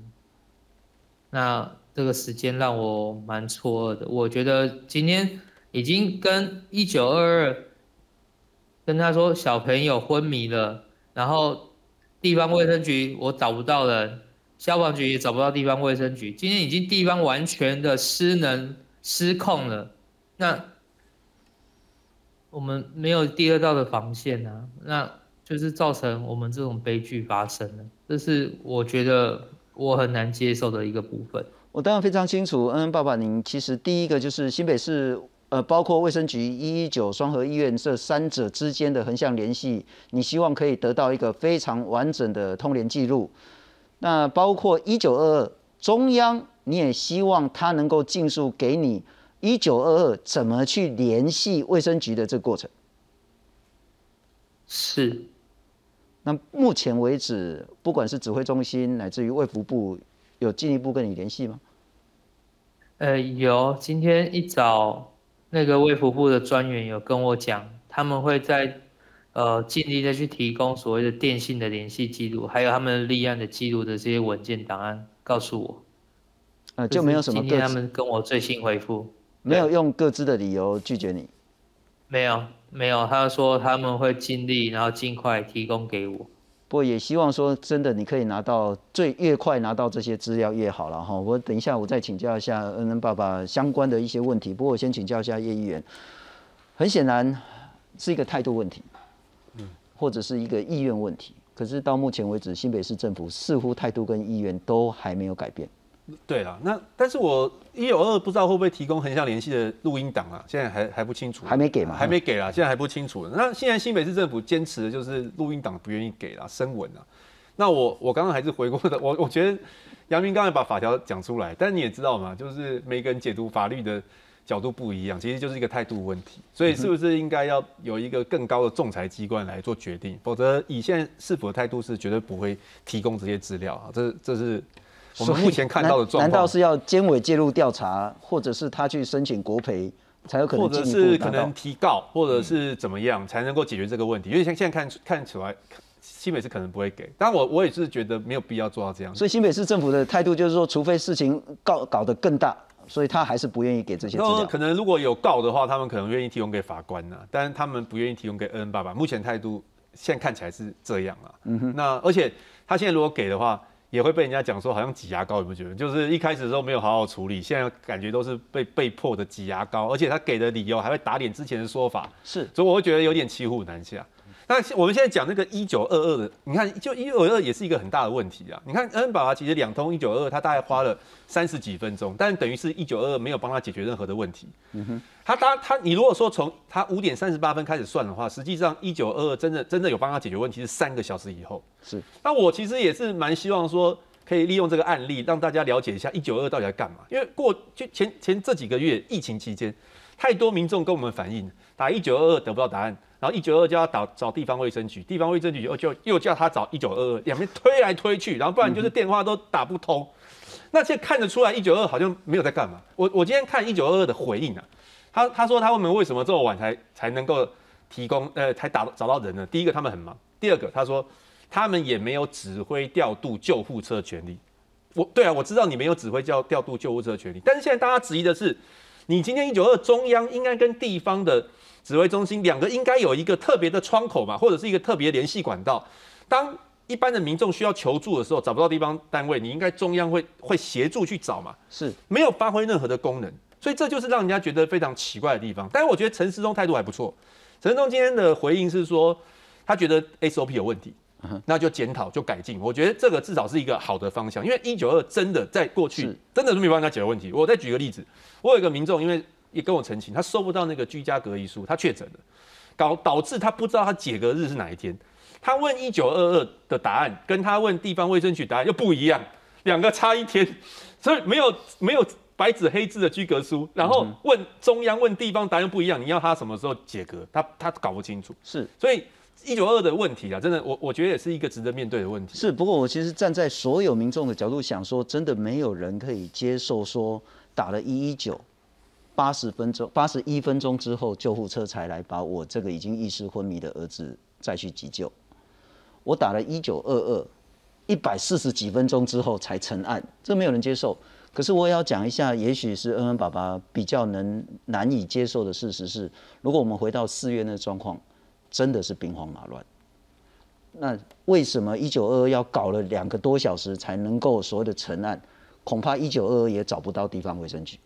那这个时间让我蛮错愕的，我觉得今天已经跟一九二二。跟他说小朋友昏迷了，然后地方卫生局我找不到人，消防局也找不到地方卫生局，今天已经地方完全的失能失控了，那我们没有第二道的防线啊，那就是造成我们这种悲剧发生了，这是我觉得我很难接受的一个部分。我当然非常清楚，恩恩爸爸，您其实第一个就是新北市。呃，包括卫生局、一一九双河医院这三者之间的横向联系，你希望可以得到一个非常完整的通联记录。那包括一九二二中央，你也希望他能够尽速给你一九二二怎么去联系卫生局的这个过程。是。那目前为止，不管是指挥中心乃至于卫福部，有进一步跟你联系吗？呃，有，今天一早。那个卫福部的专员有跟我讲，他们会在呃尽力的去提供所谓的电信的联系记录，还有他们立案的记录的这些文件档案，告诉我。呃，就没有什么。今天他们跟我最新回复，没有用各自的理由拒绝你。没有，没有，他说他们会尽力，然后尽快提供给我。不过也希望说，真的你可以拿到最越快拿到这些资料越好了哈。我等一下我再请教一下恩恩爸爸相关的一些问题。不过我先请教一下叶议员，很显然是一个态度问题，嗯，或者是一个意愿问题。可是到目前为止，新北市政府似乎态度跟意愿都还没有改变。对啊，那但是我一有二不知道会不会提供横向联系的录音档啊？现在还还不清楚，还没给嘛？还没给啦，现在还不清楚。那现在新北市政府坚持的就是录音档不愿意给啦，声纹啊。那我我刚刚还是回过的，我我觉得杨明刚才把法条讲出来，但你也知道嘛，就是每个人解读法律的角度不一样，其实就是一个态度问题。所以是不是应该要有一个更高的仲裁机关来做决定？否则以现在市府的态度是绝对不会提供这些资料啊。这这是。我们目前看到的状况，难道是要监委介入调查，或者是他去申请国赔，才有可能？或者是可能提告，或者是怎么样才能够解决这个问题？因为像现在看看起来，新北市可能不会给。但我我也是觉得没有必要做到这样。所以新北市政府的态度就是说，除非事情告搞得更大，所以他还是不愿意给这些资料。可能如果有告的话，他们可能愿意提供给法官呐，但是他们不愿意提供给恩恩爸爸。目前态度现在看起来是这样啊。嗯哼。那而且他现在如果给的话。也会被人家讲说好像挤牙膏，有没有觉得？就是一开始的时候没有好好处理，现在感觉都是被被迫的挤牙膏，而且他给的理由还会打脸之前的说法，是，所以我会觉得有点骑虎难下。那我们现在讲那个一九二二的，你看就一九二二也是一个很大的问题啊。你看恩恩爸爸其实两通一九二二，他大概花了三十几分钟，但等于是一九二二没有帮他解决任何的问题。嗯哼，他当他你如果说从他五点三十八分开始算的话，实际上一九二二真的真的有帮他解决问题是三个小时以后。是，那我其实也是蛮希望说可以利用这个案例让大家了解一下一九二二到底在干嘛，因为过就前前这几个月疫情期间，太多民众跟我们反映打一九二二得不到答案。然后一九二就要找找地方卫生局，地方卫生局又就又叫他找一九二二，两边推来推去，然后不然就是电话都打不通。那现在看得出来一九二好像没有在干嘛。我我今天看一九二二的回应啊，他他说他问为什么这么晚才才能够提供呃才打找到人呢？第一个他们很忙，第二个他说他们也没有指挥调度救护车权利。我对啊，我知道你没有指挥调调度救护车权利，但是现在大家质疑的是，你今天一九二中央应该跟地方的。指挥中心两个应该有一个特别的窗口嘛，或者是一个特别联系管道。当一般的民众需要求助的时候，找不到地方单位，你应该中央会会协助去找嘛？是没有发挥任何的功能，所以这就是让人家觉得非常奇怪的地方。但是我觉得陈时中态度还不错。陈时中今天的回应是说，他觉得 SOP 有问题，那就检讨就改进。我觉得这个至少是一个好的方向，因为一九二真的在过去真的是没办法解决问题。我再举个例子，我有一个民众，因为也跟我澄清，他收不到那个居家隔离书，他确诊了，搞导致他不知道他解隔日是哪一天。他问一九二二的答案，跟他问地方卫生局答案又不一样，两个差一天，所以没有没有白纸黑字的居隔书，然后问中央问地方答案又不一样，你要他什么时候解隔，他他搞不清楚。是，所以一九二的问题啊，真的我我觉得也是一个值得面对的问题。是，不过我其实站在所有民众的角度想说，真的没有人可以接受说打了一一九。八十分钟，八十一分钟之后，救护车才来把我这个已经意识昏迷的儿子再去急救。我打了一九二二，一百四十几分钟之后才成案，这没有人接受。可是我也要讲一下，也许是恩恩爸爸比较能难以接受的事实是，如果我们回到四月那状况，真的是兵荒马乱。那为什么一九二二要搞了两个多小时才能够所谓的成案？恐怕一九二二也找不到地方卫生局。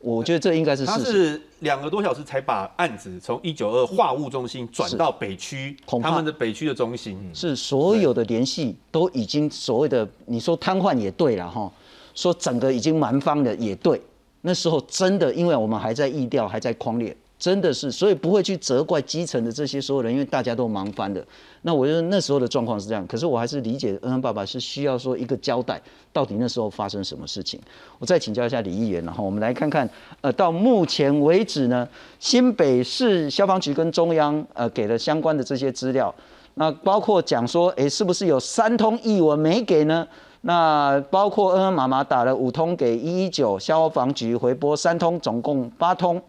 我觉得这应该是他是两个多小时才把案子从一九二化物中心转到北区，他们的北区的中心。是所有的联系都已经所谓的你说瘫痪也对了哈，说整个已经蛮方的也对，那时候真的因为我们还在意调还在框列。真的是，所以不会去责怪基层的这些所有人，因为大家都忙翻的。那我觉得那时候的状况是这样，可是我还是理解恩恩爸爸是需要说一个交代，到底那时候发生什么事情。我再请教一下李议员，然后我们来看看，呃，到目前为止呢，新北市消防局跟中央呃给了相关的这些资料，那包括讲说，哎，是不是有三通译文没给呢？那包括恩恩妈妈打了五通给一一九消防局回拨三通，总共八通。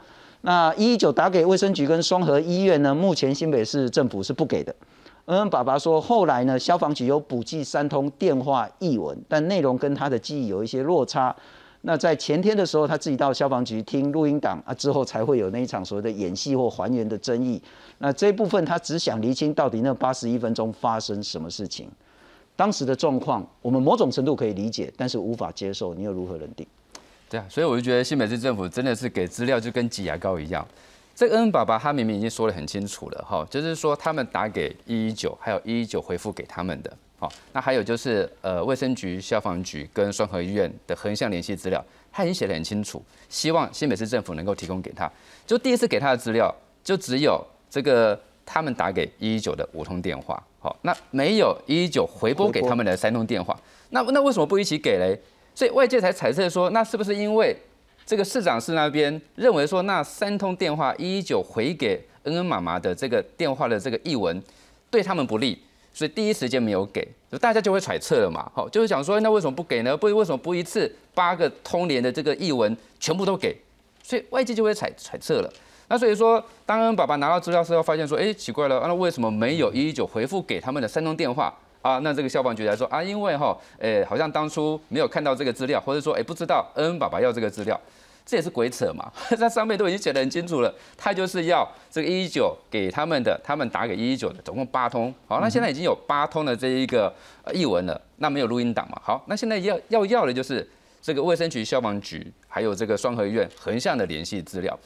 那一一九打给卫生局跟双河医院呢？目前新北市政府是不给的。恩恩爸爸说，后来呢，消防局有补寄三通电话译文，但内容跟他的记忆有一些落差。那在前天的时候，他自己到消防局听录音档啊，之后才会有那一场所谓的演戏或还原的争议。那这一部分他只想厘清到底那八十一分钟发生什么事情，当时的状况，我们某种程度可以理解，但是无法接受。你又如何认定？对啊，所以我就觉得新北市政府真的是给资料就跟挤牙膏一样。这个恩爸爸他明明已经说得很清楚了哈，就是说他们打给一一九，还有一一九回复给他们的。好，那还有就是呃卫生局、消防局跟双河医院的横向联系资料，他已经写得很清楚，希望新北市政府能够提供给他。就第一次给他的资料，就只有这个他们打给一一九的五通电话，好，那没有一一九回拨给他们的三通电话。那那为什么不一起给嘞？所以外界才猜测说，那是不是因为这个市长室那边认为说，那三通电话一一九回给恩恩妈妈的这个电话的这个译文对他们不利，所以第一时间没有给，大家就会揣测了嘛。好，就是想说，那为什么不给呢？不，为什么不一次八个通联的这个译文全部都给？所以外界就会揣揣测了。那所以说，当恩爸爸拿到资料之后，发现说，哎，奇怪了，那为什么没有一一九回复给他们的三通电话？啊，那这个消防局来说啊，因为哈，诶，好像当初没有看到这个资料，或者说，诶，不知道恩恩爸爸要这个资料，这也是鬼扯嘛。在上面都已经写得很清楚了，他就是要这个一一九给他们的，他们打给一一九的，总共八通。好，那现在已经有八通的这一个译文了，那没有录音档嘛？好，那现在要要要的就是这个卫生局、消防局还有这个双河医院横向的联系资料。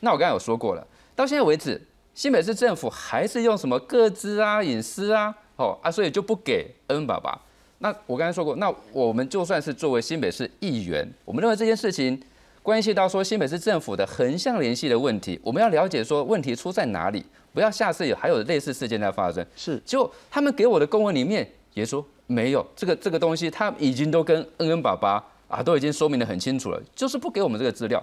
那我刚才有说过了，到现在为止，新北市政府还是用什么各资啊、隐私啊，哦啊，所以就不给恩爸爸。那我刚才说过，那我们就算是作为新北市议员，我们认为这件事情关系到说新北市政府的横向联系的问题，我们要了解说问题出在哪里，不要下次有还有类似事件在发生。是，结果他们给我的公文里面也说没有这个这个东西，他已经都跟恩恩爸爸啊都已经说明的很清楚了，就是不给我们这个资料。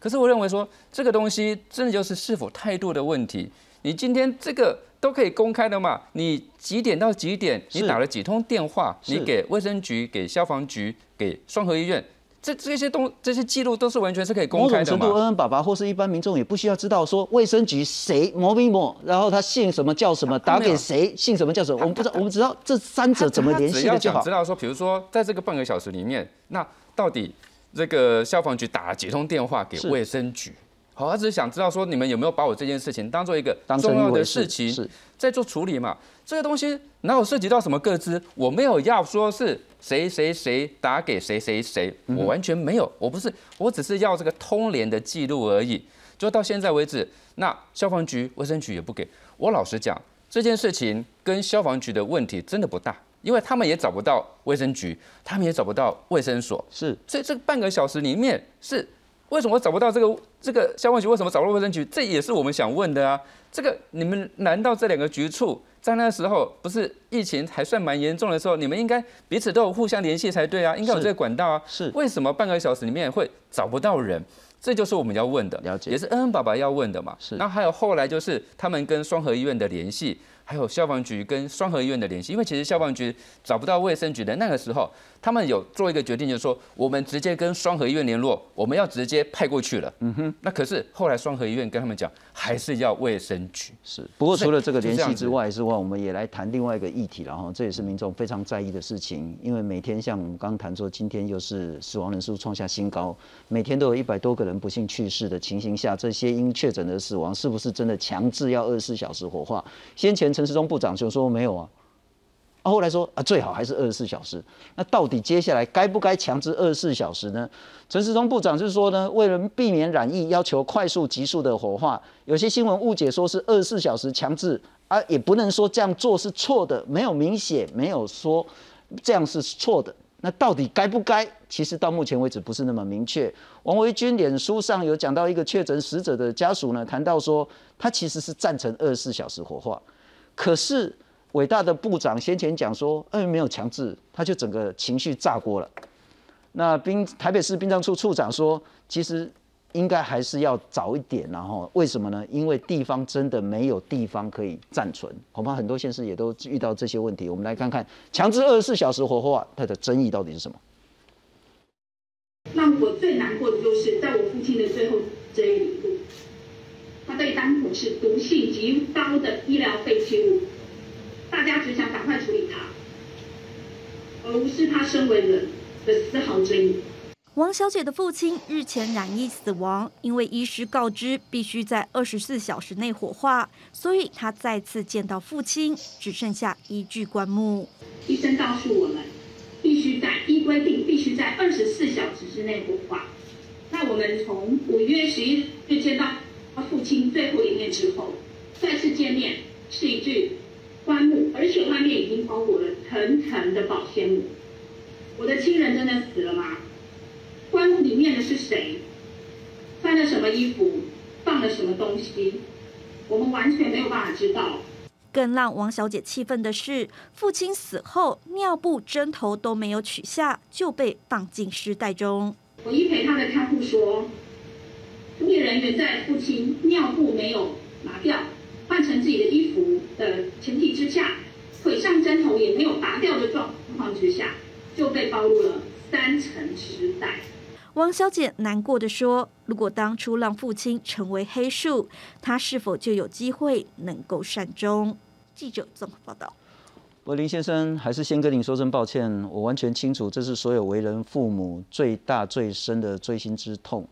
可是我认为说这个东西真的就是是否态度的问题。你今天这个都可以公开的嘛？你几点到几点？你打了几通电话？你给卫生局、给消防局、给双河医院，这这些东这些记录都是完全是可以公开的嘛？某种程度，恩恩爸爸或是一般民众也不需要知道说卫生局谁某某某，然后他姓什么叫什么，打给谁姓什么叫什么，我们不知道，我们知道这三者怎么联系的就好。知道说，比如说在这个半个小时里面，那到底这个消防局打了几通电话给卫生局？好，他只是想知道说你们有没有把我这件事情当做一个重要的事情在做处理嘛？这个东西哪有涉及到什么各自？我没有要说是谁谁谁打给谁谁谁，我完全没有，我不是，我只是要这个通联的记录而已。就到现在为止，那消防局、卫生局也不给我。老实讲，这件事情跟消防局的问题真的不大，因为他们也找不到卫生局，他们也找不到卫生所，是，所以这半个小时里面是。为什么找不到这个这个消防局？为什么找不到卫生局？这也是我们想问的啊！这个你们难道这两个局处在那时候不是疫情还算蛮严重的时候，你们应该彼此都有互相联系才对啊？应该有这个管道啊！是为什么半个小时里面会找不到人？这就是我们要问的，了解也是恩恩爸爸要问的嘛？是。然后还有后来就是他们跟双河医院的联系。还有消防局跟双河医院的联系，因为其实消防局找不到卫生局的那个时候，他们有做一个决定，就是说我们直接跟双河医院联络，我们要直接派过去了。嗯哼。那可是后来双河医院跟他们讲，还是要卫生局。是。不过除了这个联系之外，之外我们也来谈另外一个议题，了哈这也是民众非常在意的事情，因为每天像我们刚刚谈说，今天又是死亡人数创下新高，每天都有一百多个人不幸去世的情形下，这些因确诊的死亡是不是真的强制要二十四小时火化？先前。陈时中部长就说没有啊，啊后来说啊最好还是二十四小时。那到底接下来该不该强制二十四小时呢？陈时中部长就是说呢，为了避免染疫，要求快速急速的火化。有些新闻误解说是二十四小时强制啊，也不能说这样做是错的，没有明显没有说这样是错的。那到底该不该？其实到目前为止不是那么明确。王维军脸书上有讲到一个确诊死者的家属呢，谈到说他其实是赞成二十四小时火化。可是伟大的部长先前讲说，嗯，没有强制，他就整个情绪炸锅了。那兵台北市殡葬处处长说，其实应该还是要早一点，然后为什么呢？因为地方真的没有地方可以暂存，恐怕很多县市也都遇到这些问题。我们来看看强制二十四小时火化，它的争议到底是什么？让我最难过的就是在我父亲的最后这一里路。他被当成是毒性极高的医疗废弃物，大家只想赶快处理他，而无视他身为人的丝毫正义。王小姐的父亲日前染疫死亡，因为医师告知必须在二十四小时内火化，所以她再次见到父亲，只剩下一具棺木。医生告诉我们，必须在依规定必须在二十四小时之内火化。那我们从五月十一日见到。他父亲最后一面之后，再次见面是一具棺木，而且外面已经包裹了层层的保鲜膜。我的亲人真的死了吗？棺木里面的是谁？穿了什么衣服？放了什么东西？我们完全没有办法知道。更让王小姐气愤的是，父亲死后尿布、针头都没有取下，就被放进尸袋中。我一陪他的看护说。从业人员在父亲尿布没有拿掉，换成自己的衣服的前提之下，腿上针头也没有拔掉的状况之下，就被包入了三层尸袋。王小姐难过的说：“如果当初让父亲成为黑数，他是否就有机会能够善终？”记者综合报道。柏林先生，还是先跟您说声抱歉，我完全清楚，这是所有为人父母最大最深的锥心之痛。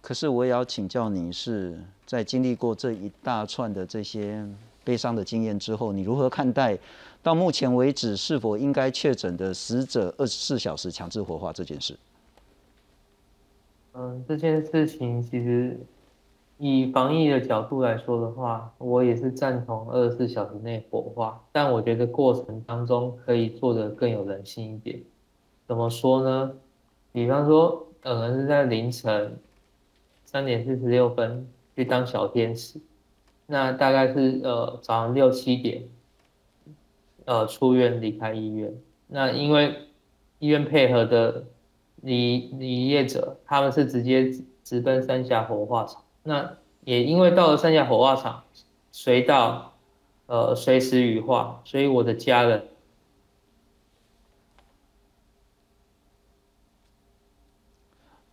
可是我也要请教你，是在经历过这一大串的这些悲伤的经验之后，你如何看待到目前为止是否应该确诊的死者二十四小时强制火化这件事？嗯，这件事情其实以防疫的角度来说的话，我也是赞同二十四小时内火化，但我觉得过程当中可以做得更有人性一点。怎么说呢？比方说，可能是在凌晨三点四十六分去当小天使，那大概是呃早上六七点，呃出院离开医院。那因为医院配合的离离业者，他们是直接直奔三峡火化场。那也因为到了三峡火化场，随到呃随时羽化，所以我的家人。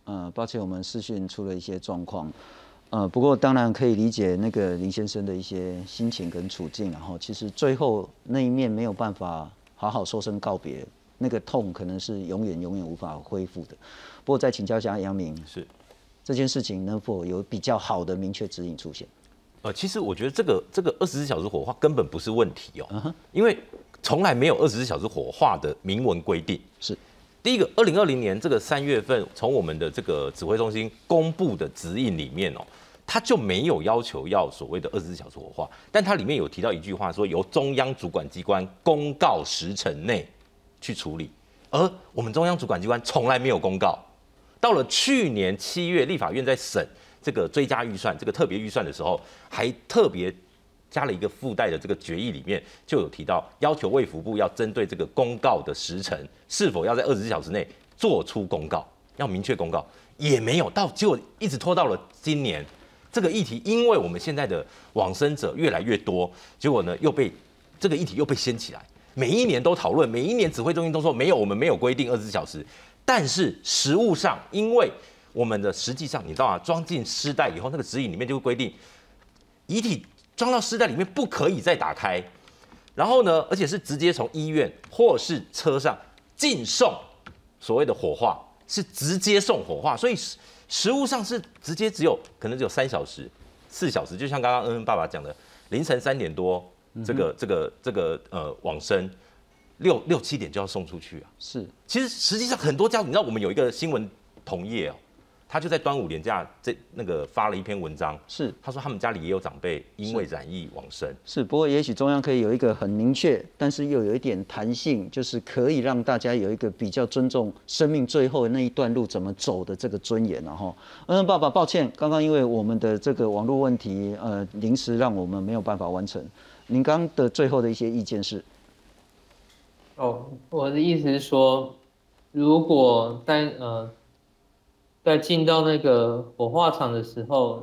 呃，抱歉，我们视讯出了一些状况，呃，不过当然可以理解那个林先生的一些心情跟处境，然后其实最后那一面没有办法好好说声告别，那个痛可能是永远永远无法恢复的。不过再请教一下杨明，是。这件事情能否有比较好的明确指引出现？呃，其实我觉得这个这个二十四小时火化根本不是问题哦，因为从来没有二十四小时火化的明文规定。是第一个，二零二零年这个三月份从我们的这个指挥中心公布的指引里面哦，它就没有要求要所谓的二十四小时火化，但它里面有提到一句话，说由中央主管机关公告时辰内去处理，而我们中央主管机关从来没有公告。到了去年七月，立法院在审这个追加预算、这个特别预算的时候，还特别加了一个附带的这个决议，里面就有提到要求卫福部要针对这个公告的时辰，是否要在二十四小时内做出公告，要明确公告，也没有到，结果一直拖到了今年。这个议题，因为我们现在的往生者越来越多，结果呢又被这个议题又被掀起来，每一年都讨论，每一年指挥中心都说没有，我们没有规定二十四小时。但是实物上，因为我们的实际上，你知道啊，装进尸袋以后，那个指引里面就会规定，遗体装到尸袋里面不可以再打开，然后呢，而且是直接从医院或是车上进送，所谓的火化是直接送火化，所以实实物上是直接只有可能只有三小时、四小时，就像刚刚恩恩爸爸讲的，凌晨三点多这个这个这个呃往生。六六七点就要送出去啊！是，其实实际上很多家，你知道我们有一个新闻同业哦，他就在端午连假这那个发了一篇文章，是他说他们家里也有长辈因为染疫往生。是，不过也许中央可以有一个很明确，但是又有一点弹性，就是可以让大家有一个比较尊重生命最后那一段路怎么走的这个尊严，然后，嗯，爸爸，抱歉，刚刚因为我们的这个网络问题，呃，临时让我们没有办法完成。您刚的最后的一些意见是？哦，我的意思是说，如果在呃，在进到那个火化场的时候，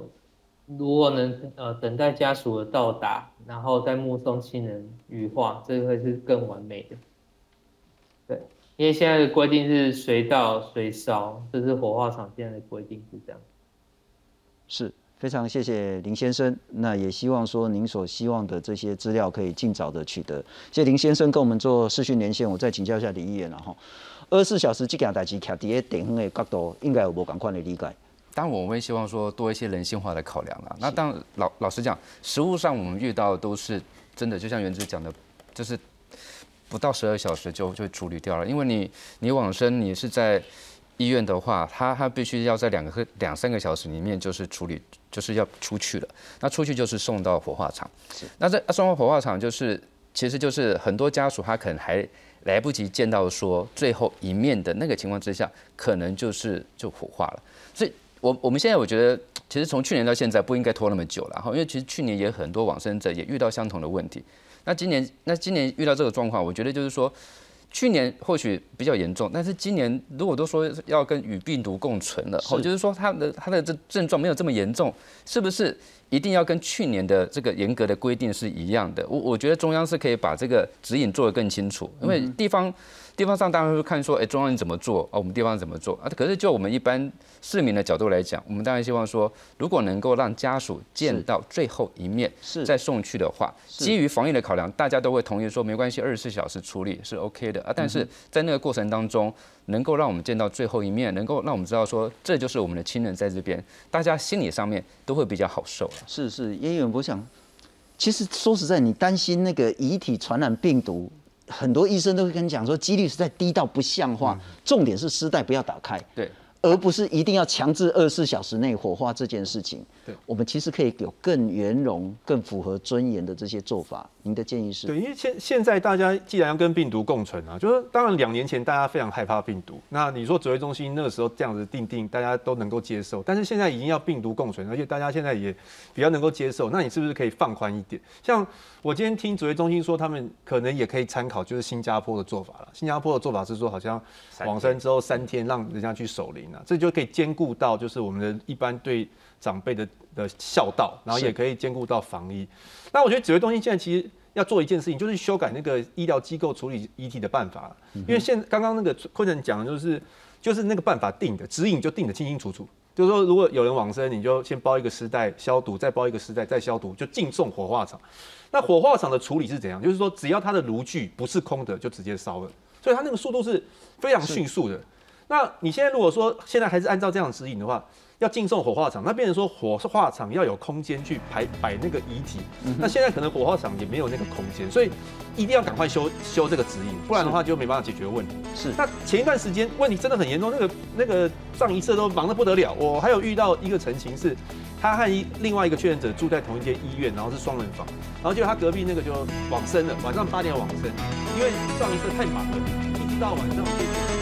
如果能呃等待家属的到达，然后再目送亲人羽化，这会是更完美的。对，因为现在的规定是随到随烧，这是火化场现在的规定是这样。是。非常谢谢林先生，那也希望说您所希望的这些资料可以尽早的取得。谢谢林先生跟我们做视讯连线，我再请教一下李议员了哈。二十四小时这件代志，徛伫个电风的角度，应该有无同款的理解。当然，我们会希望说多一些人性化的考量啦。那当老老实讲，实物上我们遇到都是真的，就像原子讲的，就是不到十二小时就就处理掉了。因为你你往生，你是在医院的话，他他必须要在两个两三个小时里面就是处理。就是要出去了，那出去就是送到火化场。是，那这送到火化场就是，其实就是很多家属他可能还来不及见到说最后一面的那个情况之下，可能就是就火化了。所以，我我们现在我觉得，其实从去年到现在不应该拖那么久了哈，因为其实去年也很多往生者也遇到相同的问题。那今年，那今年遇到这个状况，我觉得就是说。去年或许比较严重，但是今年如果都说要跟与病毒共存了，哦，就是说他的他的这症状没有这么严重，是不是一定要跟去年的这个严格的规定是一样的？我我觉得中央是可以把这个指引做得更清楚，因为地方。地方上当然会看说，哎，中央你怎么做？哦，我们地方怎么做？啊，可是就我们一般市民的角度来讲，我们当然希望说，如果能够让家属见到最后一面，是再送去的话，基于防疫的考量，大家都会同意说，没关系，二十四小时处理是 OK 的啊。但是在那个过程当中，能够让我们见到最后一面，能够让我们知道说，这就是我们的亲人在这边，大家心理上面都会比较好受了。是是，因为我想，其实说实在，你担心那个遗体传染病毒。很多医生都会跟你讲说，几率实在低到不像话。重点是丝带不要打开。对，而不是一定要强制二十四小时内火化这件事情。对，我们其实可以有更圆融、更符合尊严的这些做法。您的建议是？对，因为现现在大家既然要跟病毒共存啊，就是当然两年前大家非常害怕病毒，那你说指挥中心那个时候这样子定定，大家都能够接受，但是现在已经要病毒共存，而且大家现在也比较能够接受，那你是不是可以放宽一点？像我今天听指挥中心说，他们可能也可以参考就是新加坡的做法了。新加坡的做法是说，好像往生之后三天让人家去守灵啊，这就可以兼顾到就是我们的一般对长辈的的孝道，然后也可以兼顾到防疫。那我觉得指挥中心现在其实要做一件事情，就是修改那个医疗机构处理遗体的办法，因为现刚刚那个坤仁讲的就是就是那个办法定的指引就定的清清楚楚，就是说如果有人往生，你就先包一个尸袋消毒，再包一个尸袋再消毒，就进送火化场。那火化场的处理是怎样？就是说只要它的炉具不是空的，就直接烧了，所以它那个速度是非常迅速的。那你现在如果说现在还是按照这样指引的话，要进送火化场，那变成说火化场要有空间去排摆那个遗体，那现在可能火化场也没有那个空间，所以一定要赶快修修这个指引，不然的话就没办法解决问题。是。那前一段时间问题真的很严重，那个那个上一社都忙得不得了。我还有遇到一个陈情是，他和一另外一个确诊者住在同一间医院，然后是双人房，然后就他隔壁那个就往生了，晚上八点往生，因为上一社太忙了，一直到晚上。